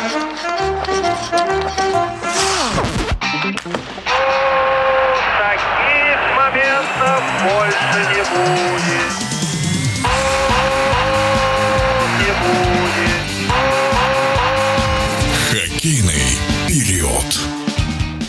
Таких моментов больше не будет. Не. Хоккейный период.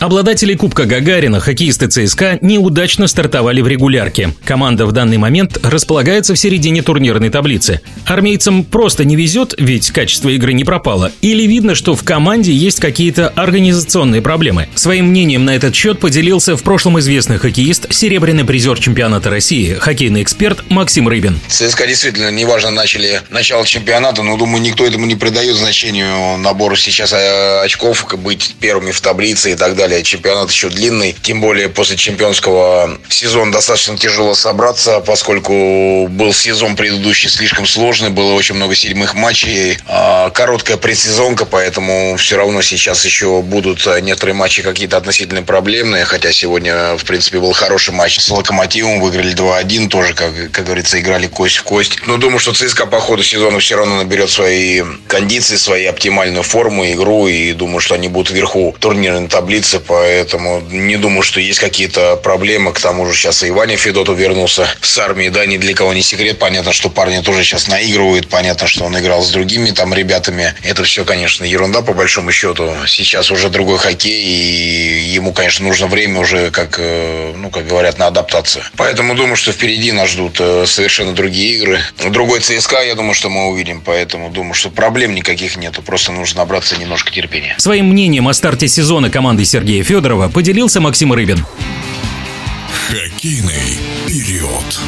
Обладатели Кубка Гагарина, хоккеисты ЦСКА, неудачно стартовали в регулярке. Команда в данный момент располагается в середине турнирной таблицы. Армейцам просто не везет, ведь качество игры не пропало. Или видно, что в команде есть какие-то организационные проблемы. Своим мнением на этот счет поделился в прошлом известный хоккеист, серебряный призер чемпионата России, хоккейный эксперт Максим Рыбин. ЦСКА действительно, неважно, начали начало чемпионата, но, думаю, никто этому не придает значению набору сейчас э, очков, быть первыми в таблице и так далее. Чемпионат еще длинный, тем более после чемпионского сезона достаточно тяжело собраться, поскольку был сезон предыдущий слишком сложный, было очень много седьмых матчей, а, короткая предсезонка, поэтому все равно сейчас еще будут некоторые матчи какие-то относительно проблемные, хотя сегодня, в принципе, был хороший матч с Локомотивом, выиграли 2-1, тоже, как, как говорится, играли кость в кость. Но думаю, что ЦСКА по ходу сезона все равно наберет свои кондиции, свои оптимальную форму, игру, и думаю, что они будут вверху турнирной таблицы, поэтому не думаю, что есть какие-то проблемы. К тому же сейчас и Ваня Федотов вернулся с армии, да, ни для кого не секрет. Понятно, что парни тоже сейчас наигрывают, понятно, что он играл с другими там ребятами. Это все, конечно, ерунда по большому счету. Сейчас уже другой хоккей, и ему, конечно, нужно время уже, как, э, ну, как говорят, на адаптацию. Поэтому думаю, что впереди нас ждут э, совершенно другие игры. Другой ЦСКА, я думаю, что мы увидим, поэтому думаю, что проблем никаких нету, просто нужно набраться немножко терпения. Своим мнением о старте сезона команды Сергея Федорова поделился Максим Рыбин. Хоккейный период.